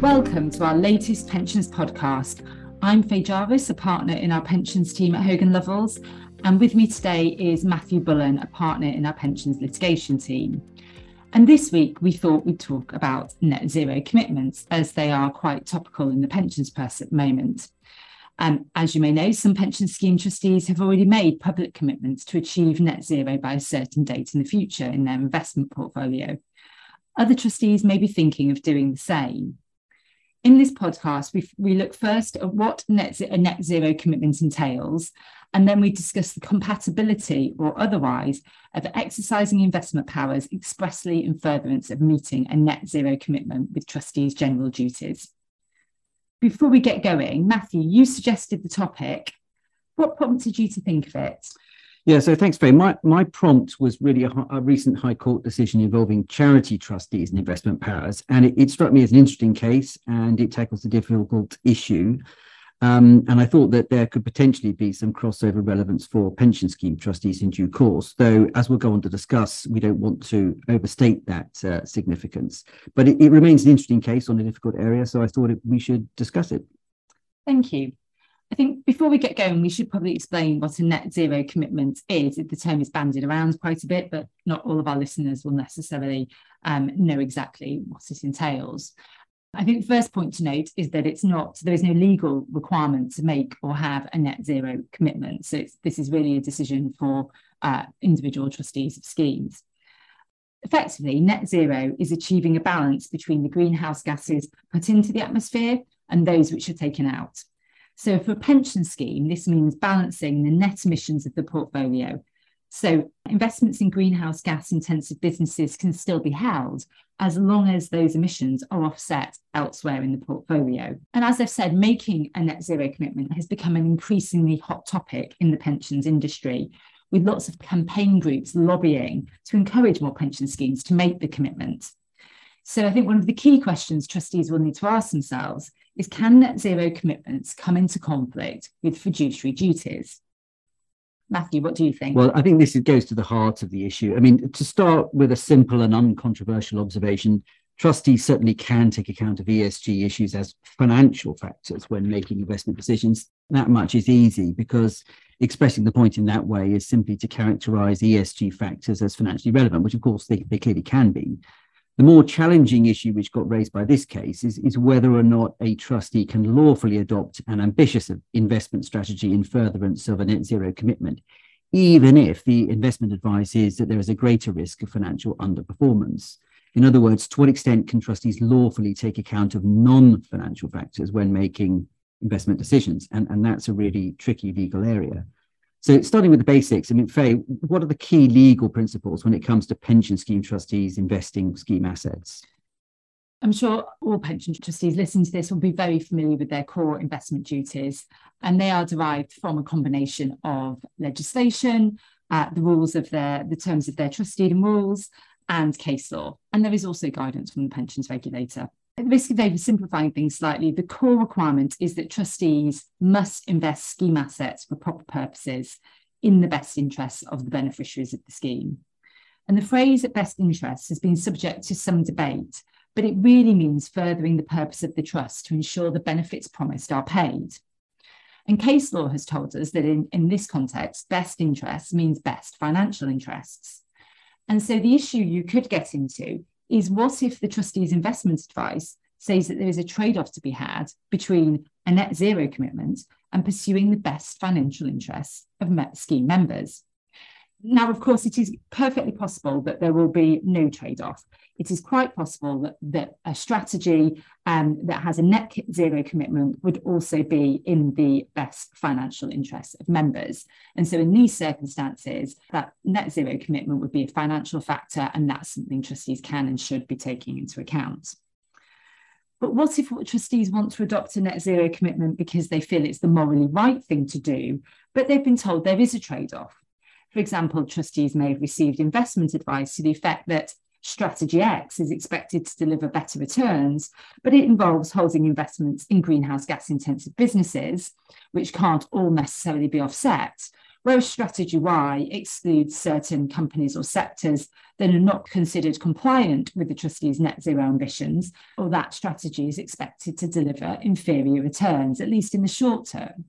Welcome to our latest pensions podcast. I'm Faye Jarvis, a partner in our pensions team at Hogan Lovells, and with me today is Matthew Bullen, a partner in our pensions litigation team. And this week we thought we'd talk about net zero commitments as they are quite topical in the pensions press at the moment. Um, as you may know, some pension scheme trustees have already made public commitments to achieve net zero by a certain date in the future in their investment portfolio. Other trustees may be thinking of doing the same. In this podcast, we, we look first at what net, a net zero commitment entails, and then we discuss the compatibility or otherwise of exercising investment powers expressly in furtherance of meeting a net zero commitment with trustees' general duties. Before we get going, Matthew, you suggested the topic. What prompted you to think of it? Yeah, so thanks, Faye. My, my prompt was really a, a, recent High Court decision involving charity trustees and investment powers. And it, it, struck me as an interesting case and it tackles a difficult issue. Um, and I thought that there could potentially be some crossover relevance for pension scheme trustees in due course, though, as we'll go on to discuss, we don't want to overstate that uh, significance. But it, it, remains an interesting case on a difficult area, so I thought it, we should discuss it. Thank you. I think before we get going, we should probably explain what a net zero commitment is. The term is bandied around quite a bit, but not all of our listeners will necessarily um, know exactly what it entails. I think the first point to note is that it's not, there is no legal requirement to make or have a net zero commitment. So this is really a decision for uh, individual trustees of schemes. Effectively, net zero is achieving a balance between the greenhouse gases put into the atmosphere and those which are taken out. So for a pension scheme, this means balancing the net emissions of the portfolio. So investments in greenhouse gas intensive businesses can still be held as long as those emissions are offset elsewhere in the portfolio. And as I've said, making a net zero commitment has become an increasingly hot topic in the pensions industry, with lots of campaign groups lobbying to encourage more pension schemes to make the commitment. So I think one of the key questions trustees will need to ask themselves is can net zero commitments come into conflict with fiduciary duties? Matthew, what do you think? Well, I think this goes to the heart of the issue. I mean, to start with a simple and uncontroversial observation, trustees certainly can take account of ESG issues as financial factors when making investment decisions. That much is easy because expressing the point in that way is simply to characterize ESG factors as financially relevant, which of course they, they clearly can be. The more challenging issue which got raised by this case is, is whether or not a trustee can lawfully adopt an ambitious investment strategy in furtherance of a net zero commitment, even if the investment advice is that there is a greater risk of financial underperformance. In other words, to what extent can trustees lawfully take account of non financial factors when making investment decisions? And, and that's a really tricky legal area. So, starting with the basics, I mean, Faye, what are the key legal principles when it comes to pension scheme trustees investing scheme assets? I'm sure all pension trustees listening to this will be very familiar with their core investment duties, and they are derived from a combination of legislation, uh, the rules of their, the terms of their trustee and rules, and case law. And there is also guidance from the pensions regulator. Of oversimplifying things slightly, the core requirement is that trustees must invest scheme assets for proper purposes in the best interests of the beneficiaries of the scheme. And the phrase at best interests has been subject to some debate, but it really means furthering the purpose of the trust to ensure the benefits promised are paid. And case law has told us that in, in this context, best interests means best financial interests. And so the issue you could get into is what if the trustee's investment advice says that there is a trade-off to be had between a net zero commitment and pursuing the best financial interests of scheme members. Now, of course, it is perfectly possible that there will be no trade off. It is quite possible that, that a strategy um, that has a net zero commitment would also be in the best financial interests of members. And so, in these circumstances, that net zero commitment would be a financial factor, and that's something trustees can and should be taking into account. But what if trustees want to adopt a net zero commitment because they feel it's the morally right thing to do, but they've been told there is a trade off? For example, trustees may have received investment advice to the effect that strategy X is expected to deliver better returns, but it involves holding investments in greenhouse gas intensive businesses, which can't all necessarily be offset. whereas strategy Y excludes certain companies or sectors that are not considered compliant with the trustees' net zero ambitions, or that strategy is expected to deliver inferior returns, at least in the short term.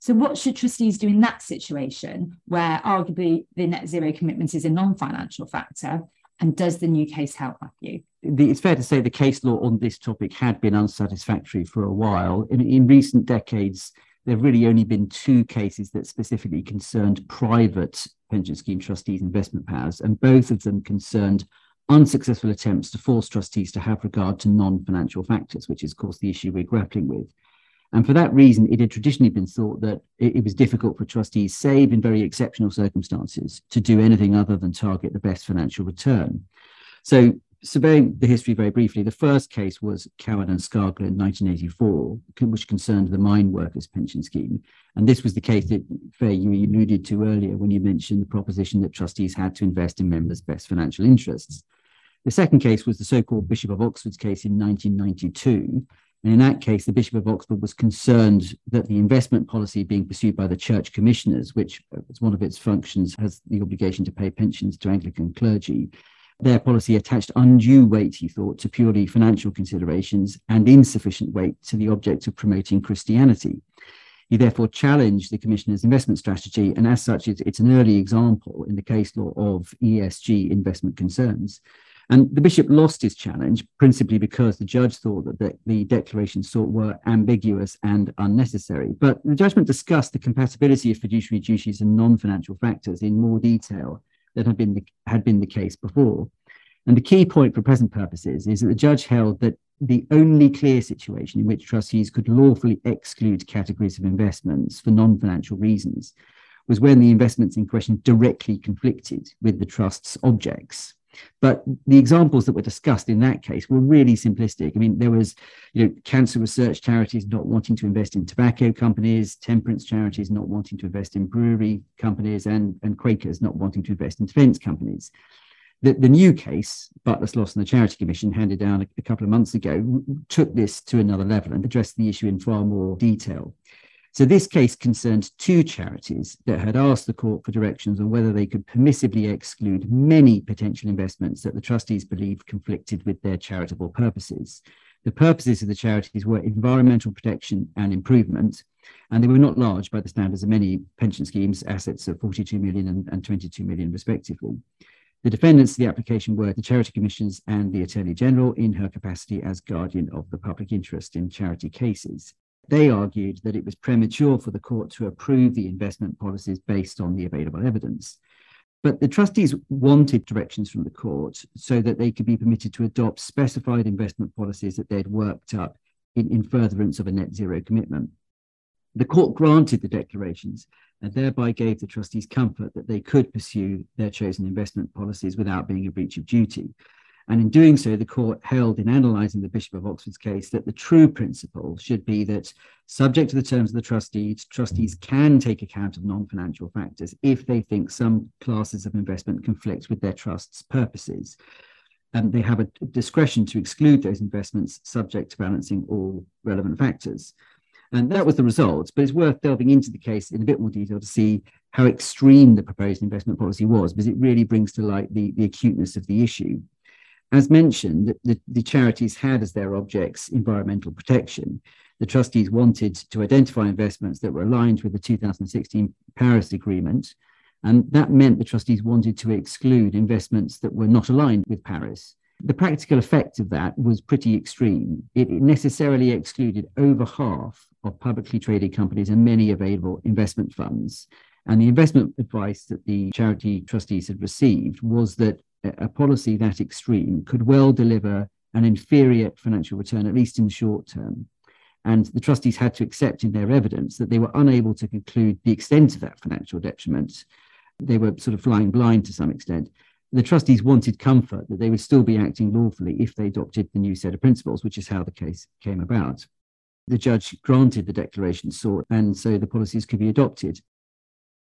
So, what should trustees do in that situation where arguably the net zero commitment is a non financial factor? And does the new case help, Matthew? it's fair to say the case law on this topic had been unsatisfactory for a while. In, in recent decades, there have really only been two cases that specifically concerned private pension scheme trustees' investment powers, and both of them concerned unsuccessful attempts to force trustees to have regard to non financial factors, which is, of course, the issue we're grappling with. And for that reason, it had traditionally been thought that it, it, was difficult for trustees, save in very exceptional circumstances, to do anything other than target the best financial return. So, surveying the history very briefly, the first case was Cowan and Scargill in 1984, which concerned the mine workers pension scheme. And this was the case that, Faye, you alluded to earlier when you mentioned the proposition that trustees had to invest in members' best financial interests. The second case was the so called Bishop of Oxford's case in 1992. And in that case, the Bishop of Oxford was concerned that the investment policy being pursued by the church commissioners, which uh, as one of its functions has the obligation to pay pensions to Anglican clergy, their policy attached undue weight, he thought, to purely financial considerations and insufficient weight to the object of promoting Christianity. He therefore challenged the Commissioner's investment strategy, and as such, it's, an early example in the case law of ESG investment concerns. And the bishop lost his challenge principally because the judge thought that the, the declarations sought were ambiguous and unnecessary. But the judgment discussed the compatibility of fiduciary duties and non financial factors in more detail than had been, the, had been the case before. And the key point for present purposes is that the judge held that the only clear situation in which trustees could lawfully exclude categories of investments for non financial reasons was when the investments in question directly conflicted with the trust's objects. But the examples that were discussed in that case were really simplistic. I mean, there was, you know, cancer research charities not wanting to invest in tobacco companies, temperance charities not wanting to invest in brewery companies, and, and Quakers not wanting to invest in defense companies. The, the new case, Butler-Sloss and the Charity Commission, handed down a, a couple of months ago, took this to another level and addressed the issue in far more detail. So this case concerned two charities that had asked the court for directions on whether they could permissibly exclude many potential investments that the trustees believed conflicted with their charitable purposes. The purposes of the charities were environmental protection and improvement, and they were not large by the standards of many pension schemes, assets of 42 million and, and 22 million respectively. The defendants of the application were the Charity Commissions and the Attorney General in her capacity as guardian of the public interest in charity cases. They argued that it was premature for the court to approve the investment policies based on the available evidence. But the trustees wanted directions from the court so that they could be permitted to adopt specified investment policies that they'd worked up in, in furtherance of a net zero commitment. The court granted the declarations and thereby gave the trustees comfort that they could pursue their chosen investment policies without being a breach of duty. And in doing so, the court held in analysing the Bishop of Oxford's case that the true principle should be that, subject to the terms of the trustees, trustees can take account of non financial factors if they think some classes of investment conflict with their trust's purposes. And they have a discretion to exclude those investments subject to balancing all relevant factors. And that was the result. But it's worth delving into the case in a bit more detail to see how extreme the proposed investment policy was, because it really brings to light the, the acuteness of the issue. As mentioned, the, the charities had as their objects environmental protection. The trustees wanted to identify investments that were aligned with the 2016 Paris Agreement, and that meant the trustees wanted to exclude investments that were not aligned with Paris. The practical effect of that was pretty extreme. It necessarily excluded over half of publicly traded companies and many available investment funds. And the investment advice that the charity trustees had received was that a policy that extreme could well deliver an inferior financial return, at least in the short term. And the trustees had to accept in their evidence that they were unable to conclude the extent of that financial detriment. They were sort of flying blind to some extent. The trustees wanted comfort that they would still be acting lawfully if they adopted the new set of principles, which is how the case came about. The judge granted the declaration sought, and so the policies could be adopted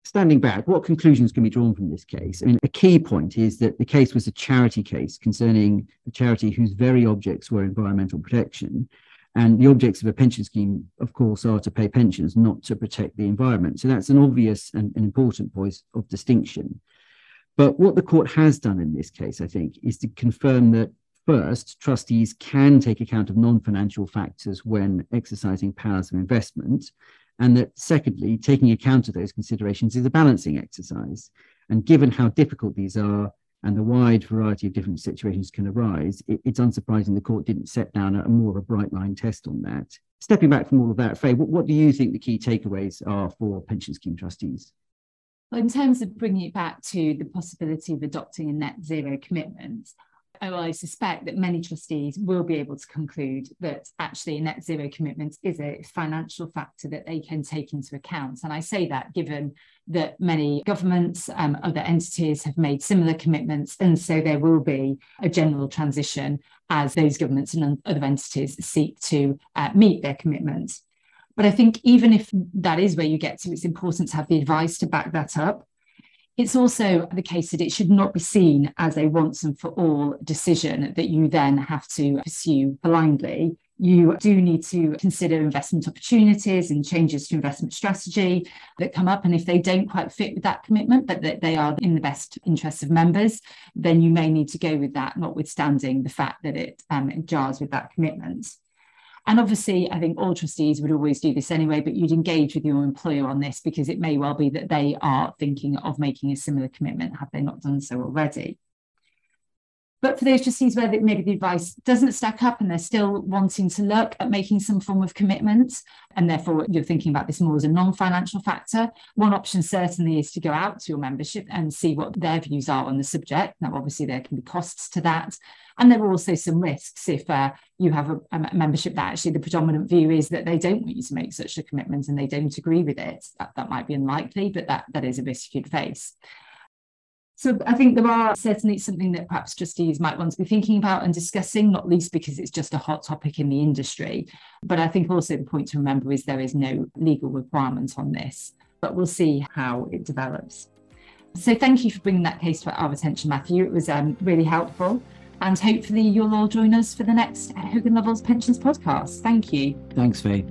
standing back, what conclusions can be drawn from this case? I mean, a key point is that the case was a charity case concerning a charity whose very objects were environmental protection. And the objects of a pension scheme, of course, are to pay pensions, not to protect the environment. So that's an obvious and an important point of distinction. But what the court has done in this case, I think, is to confirm that first, trustees can take account of non financial factors when exercising powers of investment. And that secondly, taking account of those considerations is a balancing exercise. And given how difficult these are, and the wide variety of different situations can arise, it, it's unsurprising the court didn't set down a, a, more of a bright line test on that. Stepping back from all of that, Faye, what, what do you think the key takeaways are for pension scheme trustees? Well, in terms of bringing it back to the possibility of adopting a net zero commitment, oh, I suspect that many trustees will be able to conclude that actually net zero commitment is a financial factor that they can take into account. And I say that given that many governments, um, other entities have made similar commitments. And so there will be a general transition as those governments and other entities seek to uh, meet their commitments. But I think even if that is where you get to, it's important to have the advice to back that up. It's also the case that it should not be seen as a once and for all decision that you then have to pursue blindly. You do need to consider investment opportunities and changes to investment strategy that come up. And if they don't quite fit with that commitment, but that they are in the best interests of members, then you may need to go with that, notwithstanding the fact that it, um, it jars with that commitment. And obviously, I think all trustees would always do this anyway, but you'd engage with your employer on this because it may well be that they are thinking of making a similar commitment, have they not done so already? But for those trustees where maybe the advice doesn't stack up and they're still wanting to look at making some form of commitment, and therefore you're thinking about this more as a non financial factor, one option certainly is to go out to your membership and see what their views are on the subject. Now, obviously, there can be costs to that. And there are also some risks if uh, you have a, a, membership that actually the predominant view is that they don't want you to make such a commitment and they don't agree with it. That, that might be unlikely, but that, that is a risk you'd face. So I think there are certainly something that perhaps trustees might want to be thinking about and discussing, not least because it's just a hot topic in the industry. But I think also the point to remember is there is no legal requirement on this, but we'll see how it develops. So thank you for bringing that case to our attention, Matthew. It was um, really helpful. And hopefully you'll all join us for the next Hogan Lovells Pensions podcast. Thank you. Thanks, Faye.